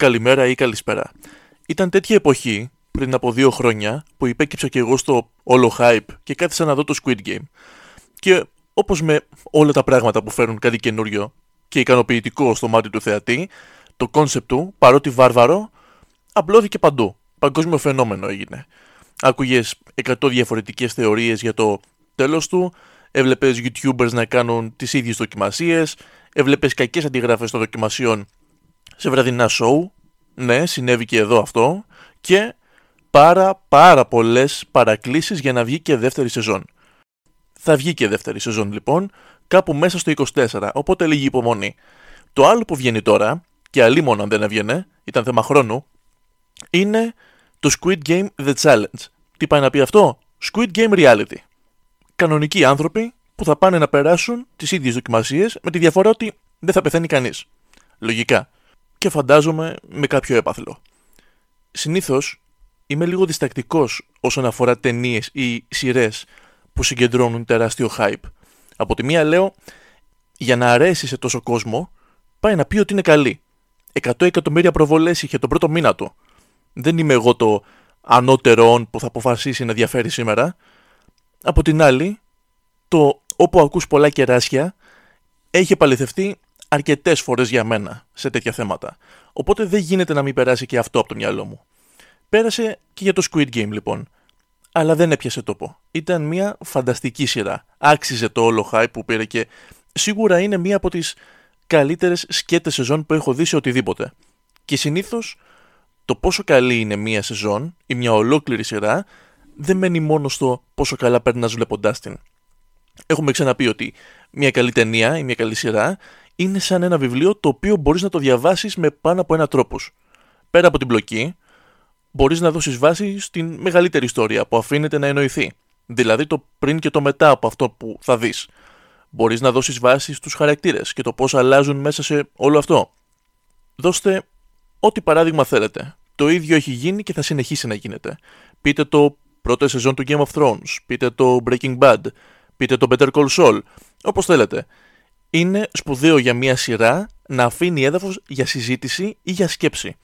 καλημέρα ή καλησπέρα. Ήταν τέτοια εποχή, πριν από δύο χρόνια, που υπέκυψα και εγώ στο όλο hype και κάθισα να δω το Squid Game. Και όπως με όλα τα πράγματα που φέρουν κάτι καινούριο και ικανοποιητικό στο μάτι του θεατή, το κόνσεπτ του, παρότι βάρβαρο, απλώθηκε παντού. Παγκόσμιο φαινόμενο έγινε. Άκουγες 100 διαφορετικές θεωρίες για το τέλος του, έβλεπες YouTubers να κάνουν τις ίδιες δοκιμασίες, έβλεπες κακές αντιγράφες των δοκιμασιών σε βραδινά σοου. Ναι, συνέβη και εδώ αυτό. Και πάρα πάρα πολλές παρακλήσεις για να βγει και δεύτερη σεζόν. Θα βγει και δεύτερη σεζόν λοιπόν, κάπου μέσα στο 24, οπότε λίγη υπομονή. Το άλλο που βγαίνει τώρα, και αλλήμον αν δεν έβγαινε, ήταν θέμα χρόνου, είναι το Squid Game The Challenge. Τι πάει να πει αυτό; Squid Game Reality. Κανονικοί άνθρωποι που θα πάνε να περάσουν τις ίδιες δοκιμασίες με τη διαφορά ότι δεν θα πεθαίνει κανείς. Λογικά. Και φαντάζομαι με κάποιο έπαθλο. Συνήθως είμαι λίγο διστακτικός όσον αφορά ταινίες ή σειρές που συγκεντρώνουν τεράστιο hype. Από τη μία λέω, για να αρέσει σε τόσο κόσμο, πάει να πει ότι είναι καλή. 100 εκατομμύρια προβολές είχε τον πρώτο μήνα του. Δεν είμαι εγώ το ανώτερο που θα αποφασίσει να διαφέρει σήμερα. Από την άλλη, το όπου ακούς πολλά κεράσια έχει επαληθευτεί αρκετές φορές για μένα σε τέτοια θέματα. Οπότε δεν γίνεται να μην περάσει και αυτό από το μυαλό μου. Πέρασε και για το Squid Game λοιπόν. Αλλά δεν έπιασε τόπο. Ήταν μια φανταστική σειρά. Άξιζε το όλο hype που πήρε και σίγουρα είναι μια από τις καλύτερες σκέτες σεζόν που έχω δει σε οτιδήποτε. Και συνήθως το πόσο καλή είναι μια σεζόν ή μια ολόκληρη σειρά δεν μένει μόνο στο πόσο καλά περνάς βλέποντάς την. Έχουμε ξαναπεί ότι μια καλή ταινία ή μια καλή σειρά είναι σαν ένα βιβλίο το οποίο μπορείς να το διαβάσεις με πάνω από ένα τρόπος. Πέρα από την πλοκή, μπορείς να δώσεις βάση στην μεγαλύτερη ιστορία που αφήνεται να εννοηθεί. Δηλαδή το πριν και το μετά από αυτό που θα δεις. Μπορείς να δώσεις βάση στους χαρακτήρες και το πώς αλλάζουν μέσα σε όλο αυτό. Δώστε ό,τι παράδειγμα θέλετε. Το ίδιο έχει γίνει και θα συνεχίσει να γίνεται. Πείτε το πρώτο σεζόν του Game of Thrones, πείτε το Breaking Bad, πείτε το Better Call Saul, όπως θέλετε. Είναι σπουδαίο για μια σειρά να αφήνει έδαφος για συζήτηση ή για σκέψη.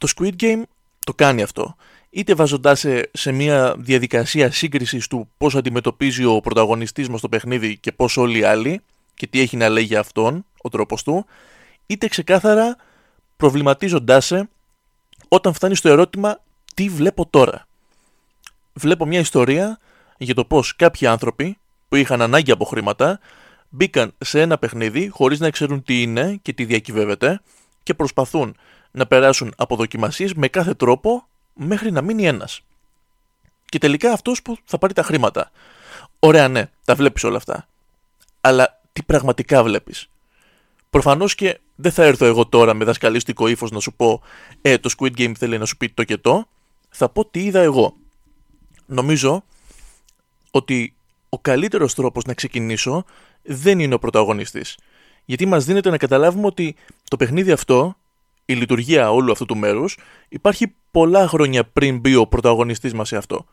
Το Squid Game το κάνει αυτό. Είτε βάζοντά σε, σε μια διαδικασία σύγκρισης του πώς αντιμετωπίζει ο πρωταγωνιστής μας το παιχνίδι και πώς όλοι οι άλλοι και τι έχει να λέει για αυτόν, ο τρόπος του, είτε ξεκάθαρα προβληματίζοντάς σε όταν φτάνει στο ερώτημα τι βλέπω τώρα; Βλέπω μια ιστορία για το πώς κάποιοι άνθρωποι που είχαν ανάγκη από χρήματα μπήκαν σε ένα παιχνίδι χωρίς να ξέρουν τι είναι και τι διακυβεύεται και προσπαθούν να περάσουν από δοκιμασίες με κάθε τρόπο μέχρι να μείνει ένας. Και τελικά αυτός που θα πάρει τα χρήματα. Ωραία ναι, τα βλέπεις όλα αυτά. Αλλά τι πραγματικά βλέπεις. Προφανώς και δεν θα έρθω εγώ τώρα με δασκαλίστικο ύφος να σου πω Ε, το Squid Game θέλει να σου πει το και το. Θα πω τι είδα εγώ. Νομίζω ότι ο καλύτερος τρόπος να ξεκινήσω δεν είναι ο πρωταγωνιστής. Γιατί μας δίνεται να καταλάβουμε ότι το παιχνίδι αυτό, η λειτουργία όλου αυτού του μέρους, υπάρχει πολλά χρόνια πριν μπει ο πρωταγωνιστής μας σε αυτό.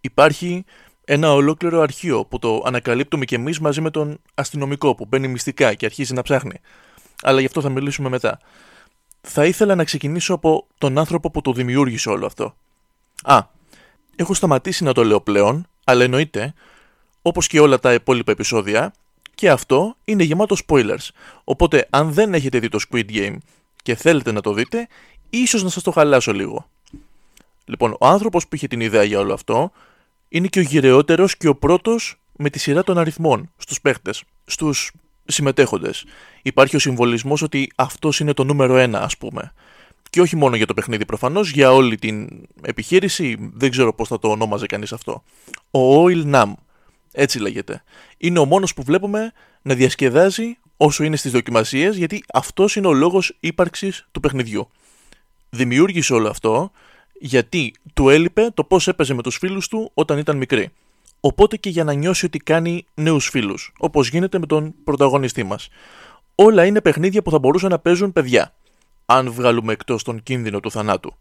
Υπάρχει ένα ολόκληρο αρχείο που το ανακαλύπτουμε κι εμείς μαζί με τον αστυνομικό που μπαίνει μυστικά και αρχίζει να ψάχνει αλλά γι' αυτό θα μιλήσουμε μετά. Θα ήθελα να ξεκινήσω από τον άνθρωπο που το δημιούργησε όλο αυτό. Α, έχω σταματήσει να το λέω πλέον, αλλά εννοείται, όπως και όλα τα υπόλοιπα επεισόδια, και αυτό είναι γεμάτο spoilers. Οπότε, αν δεν έχετε δει το Squid Game και θέλετε να το δείτε, ίσως να σας το χαλάσω λίγο. Λοιπόν, ο άνθρωπος που είχε την ιδέα για όλο αυτό είναι και ο γυρεότερος και ο πρώτος με τη σειρά των αριθμών στους παίχτες, στους συμμετέχοντες. Υπάρχει ο συμβολισμός ότι αυτός είναι το νούμερο ένα, ας πούμε. Και όχι μόνο για το παιχνίδι προφανώς, για όλη την επιχείρηση, δεν ξέρω πώς θα το ονόμαζε κανείς αυτό. Ο Oil Nam, έτσι λέγεται. Είναι ο μόνος που βλέπουμε να διασκεδάζει όσο είναι στις δοκιμασίες, γιατί αυτός είναι ο λόγος ύπαρξης του παιχνιδιού. Δημιούργησε όλο αυτό γιατί του έλειπε το πώς έπαιζε με τους φίλους του όταν ήταν μικρή οπότε και για να νιώσει ότι κάνει νέους φίλους, όπως γίνεται με τον πρωταγωνιστή μας. Όλα είναι παιχνίδια που θα μπορούσαν να παίζουν παιδιά, αν βγάλουμε εκτός τον κίνδυνο του θανάτου.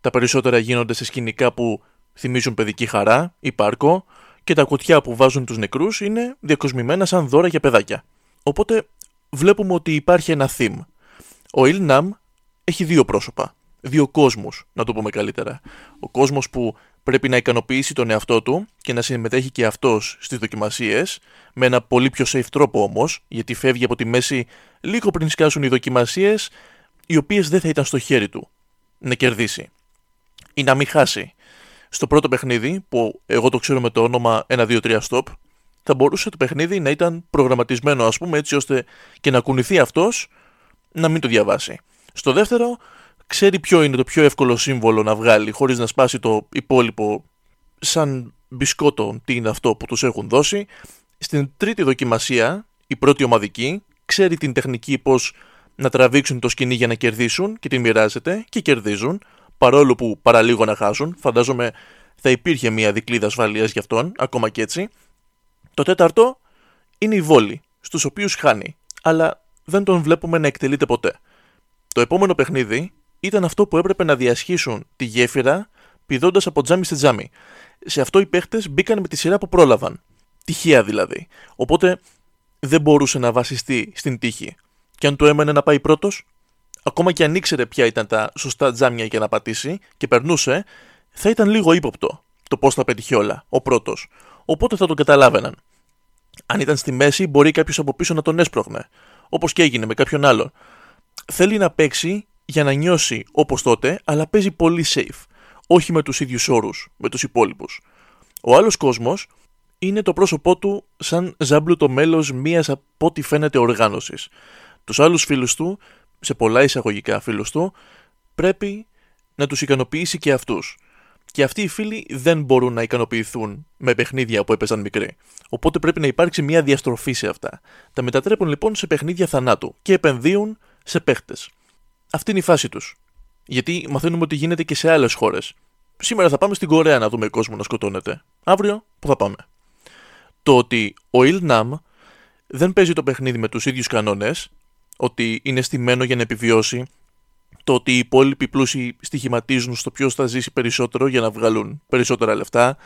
Τα περισσότερα γίνονται σε σκηνικά που θυμίζουν παιδική χαρά ή πάρκο, και τα κουτιά που βάζουν τους νεκρούς είναι διακοσμημένα σαν δώρα για παιδάκια. Οπότε βλέπουμε ότι υπάρχει ένα theme. Ο Ilnam έχει δύο πρόσωπα. Δύο κόσμους, να το πούμε καλύτερα. Ο κόσμος που πρέπει να ικανοποιήσει τον εαυτό του και να συμμετέχει και αυτός στις δοκιμασίες, με ένα πολύ πιο safe τρόπο όμως, γιατί φεύγει από τη μέση λίγο πριν σκάσουν οι δοκιμασίες, οι οποίες δεν θα ήταν στο χέρι του να κερδίσει ή να μην χάσει. Στο πρώτο παιχνίδι, που εγώ το ξέρω με το όνομα 1-2-3 stop, θα μπορούσε το παιχνίδι να ήταν προγραμματισμένο, ας πούμε, έτσι ώστε και να κουνηθεί αυτός να μην το διαβάσει. Στο δεύτερο, ξέρει ποιο είναι το πιο εύκολο σύμβολο να βγάλει χωρίς να σπάσει το υπόλοιπο σαν μπισκότο τι είναι αυτό που τους έχουν δώσει. Στην τρίτη δοκιμασία, η πρώτη ομαδική, ξέρει την τεχνική πώς να τραβήξουν το σκηνή για να κερδίσουν και την μοιράζεται και κερδίζουν, παρόλο που παραλίγο να χάσουν. Φαντάζομαι θα υπήρχε μια δικλίδα ασφαλείας γι' αυτόν, ακόμα και έτσι. Το τέταρτο είναι η βόλη, στους οποίους χάνει, αλλά δεν τον βλέπουμε να εκτελείται ποτέ. Το επόμενο παιχνίδι ήταν αυτό που έπρεπε να διασχίσουν τη γέφυρα πηδώντας από τζάμι σε τζάμι. Σε αυτό οι παίχτες μπήκαν με τη σειρά που πρόλαβαν. Τυχαία δηλαδή. Οπότε δεν μπορούσε να βασιστεί στην τύχη. Και αν του έμενε να πάει πρώτος, ακόμα και αν ήξερε ποια ήταν τα σωστά τζάμια για να πατήσει και περνούσε, θα ήταν λίγο ύποπτο το πώς θα πετύχει όλα, ο πρώτος. Οπότε θα τον καταλάβαιναν. Αν ήταν στη μέση, μπορεί κάποιος από πίσω να τον έσπρωχνε. Όπως και έγινε με κάποιον άλλον. Θέλει να παίξει για να νιώσει όπως τότε, αλλά παίζει πολύ safe. Όχι με τους ίδιους όρους με τους υπόλοιπους. Ο άλλος κόσμος είναι το πρόσωπό του σαν ζάμπλουτο μέλος μιας από ό,τι φαίνεται οργάνωσης. Τους άλλους φίλους του, σε πολλά εισαγωγικά φίλους του, πρέπει να τους ικανοποιήσει και αυτούς. Και αυτοί οι φίλοι δεν μπορούν να ικανοποιηθούν με παιχνίδια που έπαιζαν μικροί. Οπότε πρέπει να υπάρξει μια διαστροφή σε αυτά. Τα μετατρέπουν λοιπόν σε παιχνίδια θανάτου και επενδύουν σε παίχτες. Αυτή είναι η φάση τους. Γιατί μαθαίνουμε ότι γίνεται και σε άλλες χώρες. Σήμερα θα πάμε στην Κορέα να δούμε κόσμο να σκοτώνεται. Αύριο που θα πάμε; Το ότι ο Ilnam δεν παίζει το παιχνίδι με τους ίδιους κανόνες, ότι είναι στημένο για να επιβιώσει, το ότι οι υπόλοιποι πλούσιοι στοιχηματίζουν στο ποιος θα ζήσει περισσότερο για να βγάλουν περισσότερα λεφτά,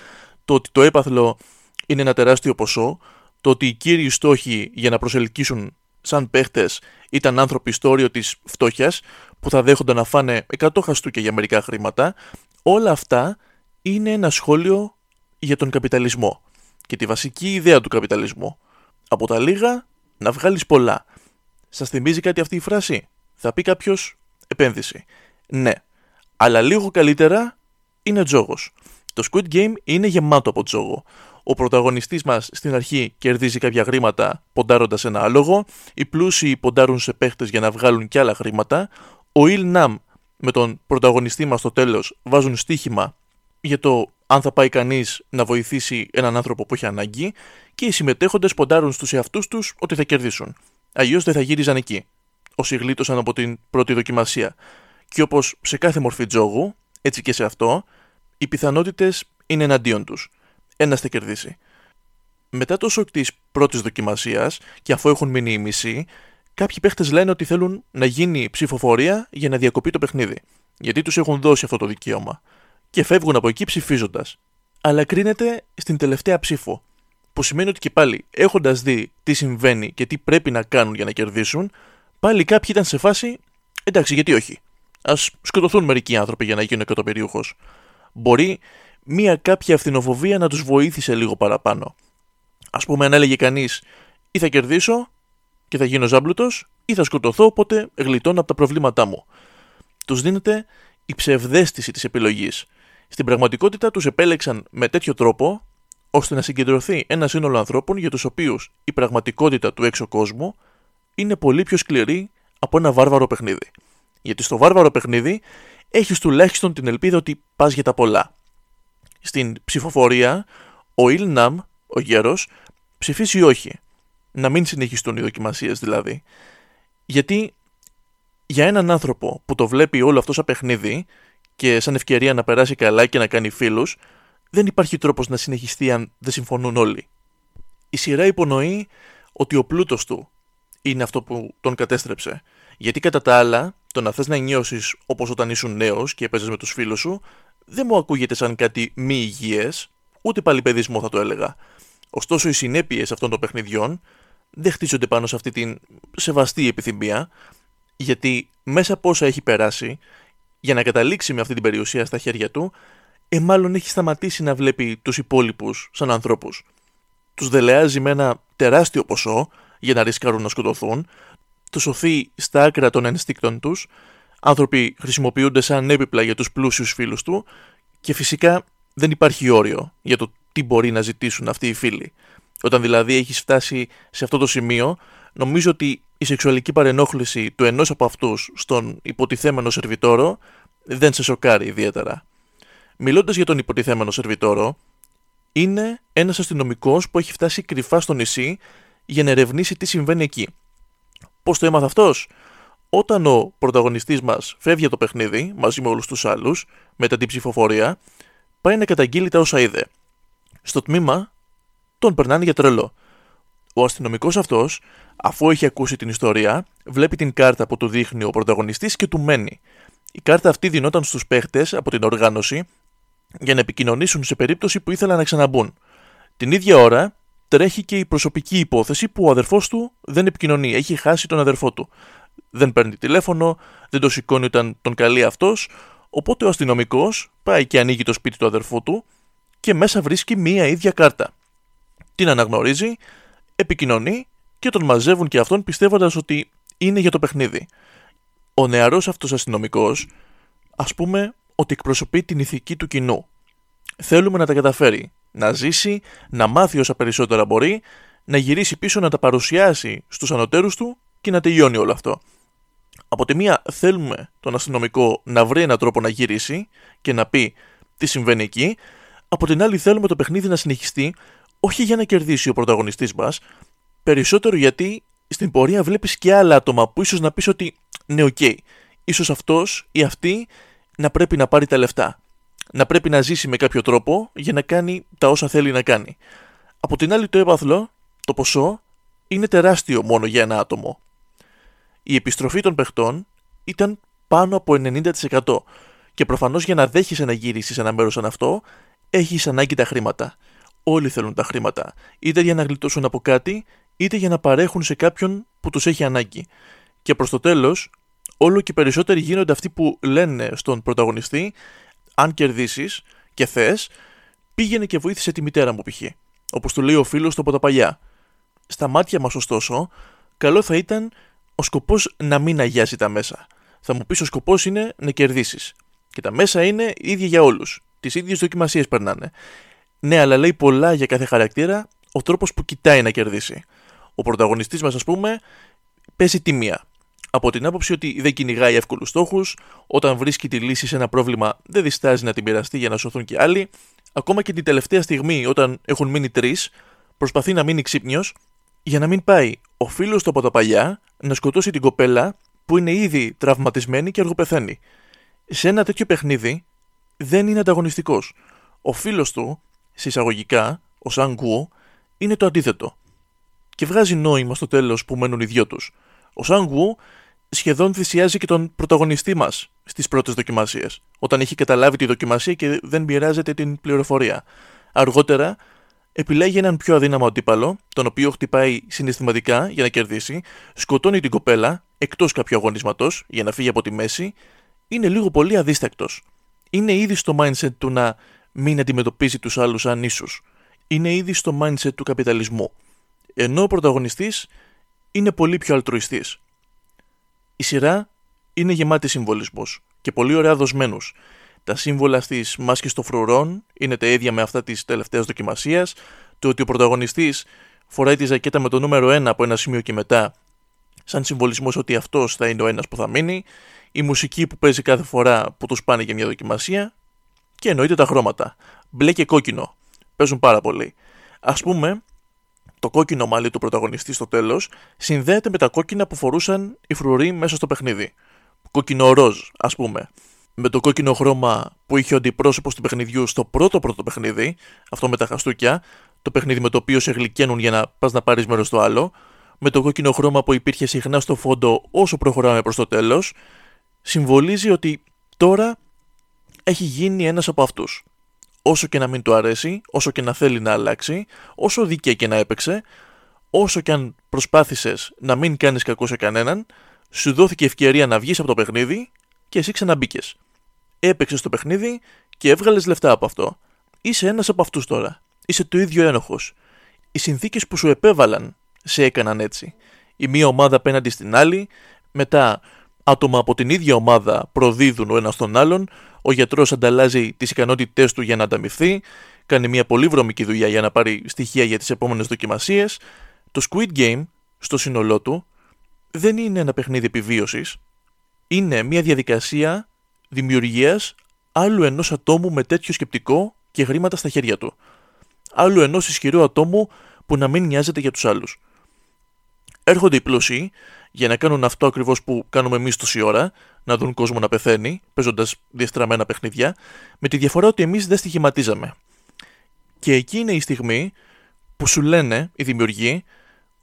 το ότι το έπαθλο είναι ένα τεράστιο ποσό, το ότι οι κύριοι στόχοι για να προσελκύσουν σαν παίχτες ήταν άνθρωποι στο όριο της φτώχειας που θα δέχονταν να φάνε 100 χαστούκια για μερικά χρήματα, όλα αυτά είναι ένα σχόλιο για τον καπιταλισμό και τη βασική ιδέα του καπιταλισμού. Από τα λίγα να βγάλεις πολλά. Σας θυμίζει κάτι αυτή η φράση; Θα πει κάποιος επένδυση. Ναι. Αλλά λίγο καλύτερα είναι τζόγος. Το Squid Game είναι γεμάτο από τζόγο. Ο πρωταγωνιστής μας στην αρχή κερδίζει κάποια χρήματα ποντάροντας ένα άλογο, οι πλούσιοι ποντάρουν σε παίχτες για να βγάλουν κι άλλα χρήματα, ο Il Nam με τον πρωταγωνιστή μας στο τέλος βάζουν στοίχημα για το αν θα πάει κανείς να βοηθήσει έναν άνθρωπο που έχει ανάγκη και οι συμμετέχοντες ποντάρουν στους εαυτούς τους ότι θα κερδίσουν. Αλλιώς δεν θα γύριζαν εκεί, όσοι γλίτωσαν από την πρώτη δοκιμασία. Και όπως σε κάθε μορφή τζόγου, έτσι και σε αυτό, οι πιθανότητες είναι εναντίον τους ένας θα κερδίσει. Μετά το σοκ της πρώτης δοκιμασίας, και αφού έχουν μείνει οι μισοί, κάποιοι παίχτες λένε ότι θέλουν να γίνει ψηφοφορία για να διακοπεί το παιχνίδι. Γιατί τους έχουν δώσει αυτό το δικαίωμα. Και φεύγουν από εκεί ψηφίζοντας. Αλλά κρίνεται στην τελευταία ψήφο. Που σημαίνει ότι και πάλι, έχοντας δει τι συμβαίνει και τι πρέπει να κάνουν για να κερδίσουν, πάλι κάποιοι ήταν σε φάση εντάξει, γιατί όχι; Α σκοτωθούν μερικοί άνθρωποι για να γίνουν εκατομμυρίουχο. Μπορεί μία κάποια αυθινοφοβία να τους βοήθησε λίγο παραπάνω. Ας πούμε αν έλεγε κανείς ή θα κερδίσω και θα γίνω ζάμπλουτος ή θα σκοτωθώ οπότε γλιτώνω από τα προβλήματά μου. Τους δίνεται η ψευδέστηση της επιλογής. Στην πραγματικότητα τους επέλεξαν με τέτοιο τρόπο ώστε να συγκεντρωθεί ένα σύνολο ανθρώπων για τους οποίους η πραγματικότητα του έξω κόσμου είναι πολύ πιο σκληρή από ένα βάρβαρο παιχνίδι. Γιατί στο βάρβαρο παιχνίδι έχεις τουλάχιστον την ελπίδα ότι πας για τα πολλά στην ψηφοφορία ο Ιλναμ, ο γέρος, ψηφίσει όχι. Να μην συνεχιστούν οι δοκιμασίες δηλαδή. Γιατί για έναν άνθρωπο που το βλέπει όλο αυτό σαν παιχνίδι και σαν ευκαιρία να περάσει καλά και να κάνει φίλους, δεν υπάρχει τρόπος να συνεχιστεί αν δεν συμφωνούν όλοι. Η σειρά υπονοεί ότι ο πλούτος του είναι αυτό που τον κατέστρεψε. Γιατί κατά τα άλλα, το να θες να νιώσεις όπως όταν ήσουν νέος και έπαιζες με τους φίλους σου, δεν μου ακούγεται σαν κάτι μη υγιές, ούτε πάλι παιδισμό θα το έλεγα. Ωστόσο, οι συνέπειες αυτών των παιχνιδιών δεν χτίζονται πάνω σε αυτή την σεβαστή επιθυμία. Γιατί μέσα από όσα έχει περάσει, για να καταλήξει με αυτή την περιουσία στα χέρια του, ε, μάλλον έχει σταματήσει να βλέπει τους υπόλοιπους σαν ανθρώπους. Τους δελεάζει με ένα τεράστιο ποσό για να ρισκάρουν να σκοτωθούν, τους σωθεί στα άκρα των ενστίκτων τους, άνθρωποι χρησιμοποιούνται σαν έπιπλα για τους πλούσιους φίλους του και φυσικά δεν υπάρχει όριο για το τι μπορεί να ζητήσουν αυτοί οι φίλοι. Όταν δηλαδή έχει φτάσει σε αυτό το σημείο, νομίζω ότι η σεξουαλική παρενόχληση του ενός από αυτούς στον υποτιθέμενο σερβιτόρο δεν σε σοκάρει ιδιαίτερα. Μιλώντας για τον υποτιθέμενο σερβιτόρο, είναι ένας αστυνομικός που έχει φτάσει κρυφά στο νησί για να ερευνήσει τι συμβαίνει εκεί. Πώς το έμαθε αυτός, όταν ο πρωταγωνιστής μας φεύγει από το παιχνίδι μαζί με όλους τους άλλους, μετά την ψηφοφορία, πάει να καταγγείλει τα όσα είδε. Στο τμήμα τον περνάνε για τρελό. Ο αστυνομικός αυτός, αφού έχει ακούσει την ιστορία, βλέπει την κάρτα που του δείχνει ο πρωταγωνιστής και του μένει. Η κάρτα αυτή δινόταν στους παίχτες από την οργάνωση για να επικοινωνήσουν σε περίπτωση που ήθελαν να ξαναμπούν. Την ίδια ώρα τρέχει και η προσωπική υπόθεση που ο αδερφός του δεν επικοινωνεί. Έχει χάσει τον αδερφό του. Δεν παίρνει τηλέφωνο, δεν το σηκώνει όταν τον καλεί αυτός, οπότε ο αστυνομικός πάει και ανοίγει το σπίτι του αδερφού του και μέσα βρίσκει μία ίδια κάρτα. Την αναγνωρίζει, επικοινωνεί και τον μαζεύουν και αυτόν πιστεύοντας ότι είναι για το παιχνίδι. Ο νεαρός αυτός αστυνομικός, ας πούμε ότι εκπροσωπεί την ηθική του κοινού. Θέλουμε να τα καταφέρει, να ζήσει, να μάθει όσα περισσότερα μπορεί, να γυρίσει πίσω να τα παρουσιάσει στους ανωτέρους του και να τελειώνει όλο αυτό. Από τη μία θέλουμε τον αστυνομικό να βρει έναν τρόπο να γυρίσει και να πει τι συμβαίνει εκεί, από την άλλη θέλουμε το παιχνίδι να συνεχιστεί όχι για να κερδίσει ο πρωταγωνιστής μας, περισσότερο γιατί στην πορεία βλέπεις και άλλα άτομα που ίσως να πεις ότι ναι OK, okay, ίσως αυτός ή αυτή να πρέπει να πάρει τα λεφτά. Να πρέπει να ζήσει με κάποιο τρόπο για να κάνει τα όσα θέλει να κάνει. Από την άλλη το έπαθλο, το ποσό, είναι τεράστιο μόνο για ένα άτομο. Η επιστροφή των παιχτών ήταν πάνω από 90% και προφανώς για να δέχεσαι να γύρισεις ένα μέρος σαν αυτό, έχεις ανάγκη τα χρήματα. Όλοι θέλουν τα χρήματα, είτε για να γλιτώσουν από κάτι, είτε για να παρέχουν σε κάποιον που τους έχει ανάγκη. Και προς το τέλος, όλο και περισσότεροι γίνονται αυτοί που λένε στον πρωταγωνιστή αν κερδίσεις και θες, πήγαινε και βοήθησε τη μητέρα μου π.χ. Όπως του λέει ο φίλος του από τα παλιά. Στα μάτια μας, ωστόσο, καλό θα ήταν ο σκοπός να μην αγιάζει τα μέσα. Θα μου πεις ο σκοπός είναι να κερδίσεις. Και τα μέσα είναι ίδια για όλους. Τις ίδιες δοκιμασίες περνάνε. Ναι, αλλά λέει πολλά για κάθε χαρακτήρα ο τρόπος που κοιτάει να κερδίσει. Ο πρωταγωνιστής μας, ας πούμε, παίζει τιμία από την άποψη ότι δεν κυνηγάει εύκολους στόχους, όταν βρίσκει τη λύση σε ένα πρόβλημα δεν διστάζει να την πειραστεί για να σωθούν και άλλοι, ακόμα και την τελευταία στιγμή όταν έχουν μείνει τρεις, προσπαθεί να μείνει ξύπνιος για να μην πάει ο φίλος του από τα παλιά να σκοτώσει την κοπέλα που είναι ήδη τραυματισμένη και αργοπεθαίνει. Σε ένα τέτοιο παιχνίδι δεν είναι ανταγωνιστικός. Ο φίλος του, συσσαγωγικά, ο Σαν είναι το αντίθετο. Και βγάζει νόημα στο τέλος που μένουν οι δυο τους. Ο Σαν σχεδόν θυσιάζει και τον πρωταγωνιστή μας στις πρώτες δοκιμασίες, όταν έχει καταλάβει τη δοκιμασία και δεν μοιράζεται την πληροφορία. Αργότερα, επιλέγει έναν πιο αδύναμο αντίπαλο, τον οποίο χτυπάει συναισθηματικά για να κερδίσει, σκοτώνει την κοπέλα εκτός κάποιου αγωνίσματος για να φύγει από τη μέση, είναι λίγο πολύ αδίστακτος. Είναι ήδη στο mindset του να μην αντιμετωπίζει τους άλλους σαν ίσους. Είναι ήδη στο mindset του καπιταλισμού. Ενώ ο πρωταγωνιστής είναι πολύ πιο αλτρουιστής. Η σειρά είναι γεμάτη συμβολισμού και πολύ ωραία δοσμένους. Τα σύμβολα στι μάσκες των φρουρών είναι τα ίδια με αυτά της τελευταίας δοκιμασίας. Το ότι ο πρωταγωνιστής φοράει τη ζακέτα με το νούμερο 1 από ένα σημείο και μετά, σαν συμβολισμός ότι αυτός θα είναι ο ένας που θα μείνει. Η μουσική που παίζει κάθε φορά που τους πάνε για μια δοκιμασία. Και εννοείται τα χρώματα. Μπλε και κόκκινο. Παίζουν πάρα πολύ. Α πούμε, το κόκκινο μαλλί του πρωταγωνιστή στο τέλος συνδέεται με τα κόκκινα που φορούσαν οι φρουροί μέσα στο παιχνίδι. Κόκκινο ροζ, ας πούμε. Με το κόκκινο χρώμα που είχε ο αντιπρόσωπος του παιχνιδιού στο πρώτο πρώτο παιχνίδι, αυτό με τα χαστούκια, το παιχνίδι με το οποίο σε γλυκαίνουν για να πας να πάρεις μέρος στο άλλο, με το κόκκινο χρώμα που υπήρχε συχνά στο φόντο όσο προχωράμε προς το τέλος, συμβολίζει ότι τώρα έχει γίνει ένας από αυτούς όσο και να μην του αρέσει, όσο και να θέλει να αλλάξει, όσο δίκαια και να έπαιξε, όσο και αν προσπάθησες να μην κάνεις κακό σε κανέναν, Σου δόθηκε ευκαιρία να βγεις από το παιχνίδι και εσύ ξαναμπήκες. Έπαιξες το παιχνίδι και έβγαλες λεφτά από αυτό. Είσαι ένας από αυτούς τώρα. Είσαι το ίδιο ένοχος. Οι συνθήκες που σου επέβαλαν σε έκαναν έτσι. Η μία ομάδα απέναντι στην άλλη, μετά άτομα από την ίδια ομάδα προδίδουν ο ένας τον άλλον, ο γιατρός ανταλλάζει τις ικανότητές του για να ανταμυφθεί, κάνει μια πολύ βρωμική δουλειά για να πάρει στοιχεία για τις επόμενες δοκιμασίες. Το Squid Game, στο σύνολό του, δεν είναι ένα παιχνίδι επιβίωσης. Είναι μια διαδικασία δημιουργίας άλλου ενός ατόμου με τέτοιο σκεπτικό και χρήματα στα χέρια του. Άλλου ενός ισχυρού ατόμου που να μην νοιάζεται για τους άλλους. Έρχονται οι πλούσιοι για να κάνουν αυτό ακριβώς που κάνουμε εμείς τόση ώρα, να δουν κόσμο να πεθαίνει, παίζοντας διαστραμμένα παιχνίδια, με τη διαφορά ότι εμείς δεν στοιχηματίζαμε. Και εκεί είναι η στιγμή που σου λένε οι δημιουργοί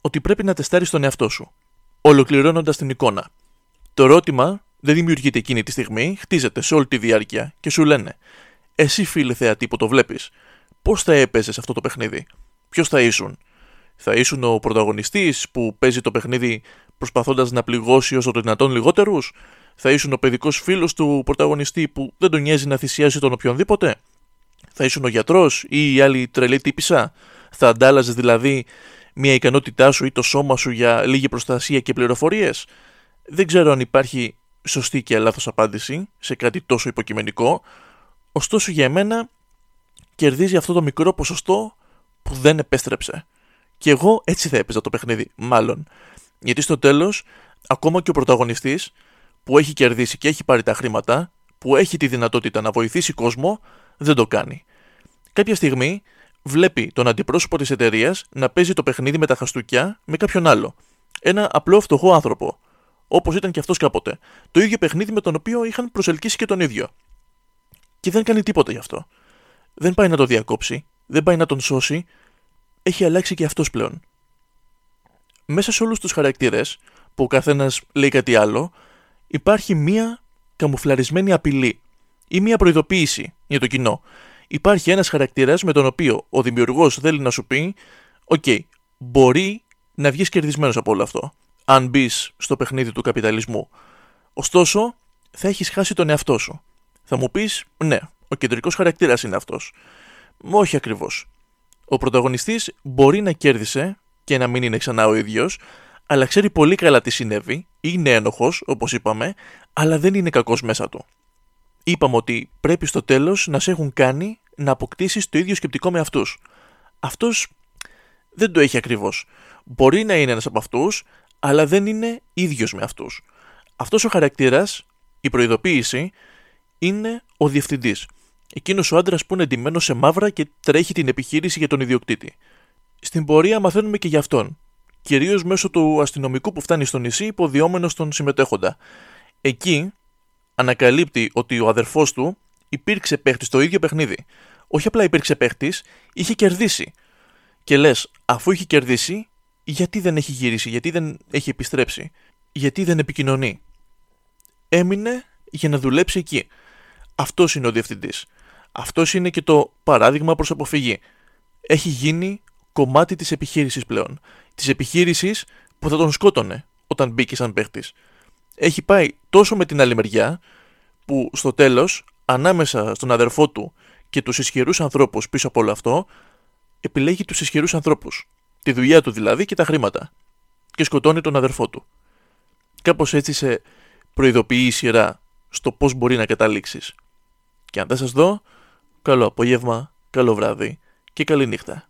ότι πρέπει να τεστάρεις τον εαυτό σου, ολοκληρώνοντας την εικόνα. Το ερώτημα δεν δημιουργείται εκείνη τη στιγμή, χτίζεται σε όλη τη διάρκεια και σου λένε, Εσύ φίλε θεατή που το βλέπεις, πώς θα έπαιζες αυτό το παιχνίδι, ποιος θα ήσουν; Θα ήσουν ο πρωταγωνιστής που παίζει το παιχνίδι προσπαθώντας να πληγώσει όσο το δυνατόν λιγότερους; Θα ήσουν ο παιδικός φίλος του πρωταγωνιστή που δεν τον νοιάζει να θυσιάσει τον οποιονδήποτε; Θα ήσουν ο γιατρός ή η άλλη τρελή τύπησα; Θα αντάλλαζε δηλαδή μια ικανότητά σου ή το σώμα σου για λίγη προστασία και πληροφορίες; Δεν ξέρω αν υπάρχει σωστή και λάθος απάντηση σε κάτι τόσο υποκειμενικό. Ωστόσο για μένα κερδίζει αυτό το μικρό ποσοστό που δεν επέστρεψε. Και εγώ έτσι θα έπαιζα το παιχνίδι, μάλλον. Γιατί στο τέλος, ακόμα και ο πρωταγωνιστής που έχει κερδίσει και έχει πάρει τα χρήματα, που έχει τη δυνατότητα να βοηθήσει κόσμο, δεν το κάνει. Κάποια στιγμή βλέπει τον αντιπρόσωπο της εταιρείας να παίζει το παιχνίδι με τα χαστούκια με κάποιον άλλο. Ένα απλό φτωχό άνθρωπο. Όπως ήταν και αυτός κάποτε. Το ίδιο παιχνίδι με τον οποίο είχαν προσελκύσει και τον ίδιο. Και δεν κάνει τίποτα γι' αυτό. Δεν πάει να το διακόψει, δεν πάει να τον σώσει, έχει αλλάξει και αυτός πλέον. Μέσα σε όλους τους χαρακτήρες, που ο καθένας λέει κάτι άλλο, υπάρχει μία καμουφλαρισμένη απειλή ή μία προειδοποίηση για το κοινό. Υπάρχει ένας χαρακτήρας με τον οποίο ο δημιουργός θέλει να σου πει «OK, μπορεί να βγεις κερδισμένος από όλο αυτό, αν μπεις στο παιχνίδι του καπιταλισμού. Ωστόσο, θα έχεις χάσει τον εαυτό σου. Θα μου πεις «Ναι, ο κεντρικός χαρακτήρας είναι αυτός». Όχι ακριβώς. Ο πρωταγωνιστής μπορεί να κέρδισε και να μην είναι ξανά ο ίδιος, αλλά ξέρει πολύ καλά τι συνέβη, είναι ένοχος, όπως είπαμε, αλλά δεν είναι κακός μέσα του. Είπαμε ότι πρέπει στο τέλος να σε έχουν κάνει να αποκτήσεις το ίδιο σκεπτικό με αυτούς. Αυτός δεν το έχει ακριβώς. Μπορεί να είναι ένας από αυτούς, αλλά δεν είναι ίδιος με αυτούς. Αυτός ο χαρακτήρας, η προειδοποίηση, είναι ο διευθυντής εκείνος ο άντρας που είναι εντυμένος σε μαύρα και τρέχει την επιχείρηση για τον ιδιοκτήτη. Στην πορεία μαθαίνουμε και γι' αυτόν, κυρίως μέσω του αστυνομικού που φτάνει στο νησί υποδιόμενο στον συμμετέχοντα. Εκεί ανακαλύπτει ότι ο αδερφός του υπήρξε παίχτης στο ίδιο παιχνίδι. Όχι απλά υπήρξε παίχτης, είχε κερδίσει. Και λες, αφού είχε κερδίσει, γιατί δεν έχει γυρίσει, γιατί δεν έχει επιστρέψει, γιατί δεν επικοινωνεί. Έμεινε για να δουλέψει εκεί. Αυτός είναι ο διευθυντής. Αυτός είναι και το παράδειγμα προς αποφυγή. Έχει γίνει κομμάτι της επιχείρησης πλέον. Της επιχείρησης που θα τον σκότωνε όταν μπήκε σαν παίχτης. Έχει πάει τόσο με την άλλη μεριά που στο τέλος ανάμεσα στον αδερφό του και τους ισχυρούς ανθρώπους πίσω από όλο αυτό επιλέγει τους ισχυρούς ανθρώπους. Τη δουλειά του δηλαδή και τα χρήματα. Και σκοτώνει τον αδερφό του. Κάπως έτσι σε προειδοποιεί η σειρά στο πώς μπορεί να καταλήξεις. Και αν δεν σας δω, Καλό απόγευμα, καλό βράδυ και καλή νύχτα.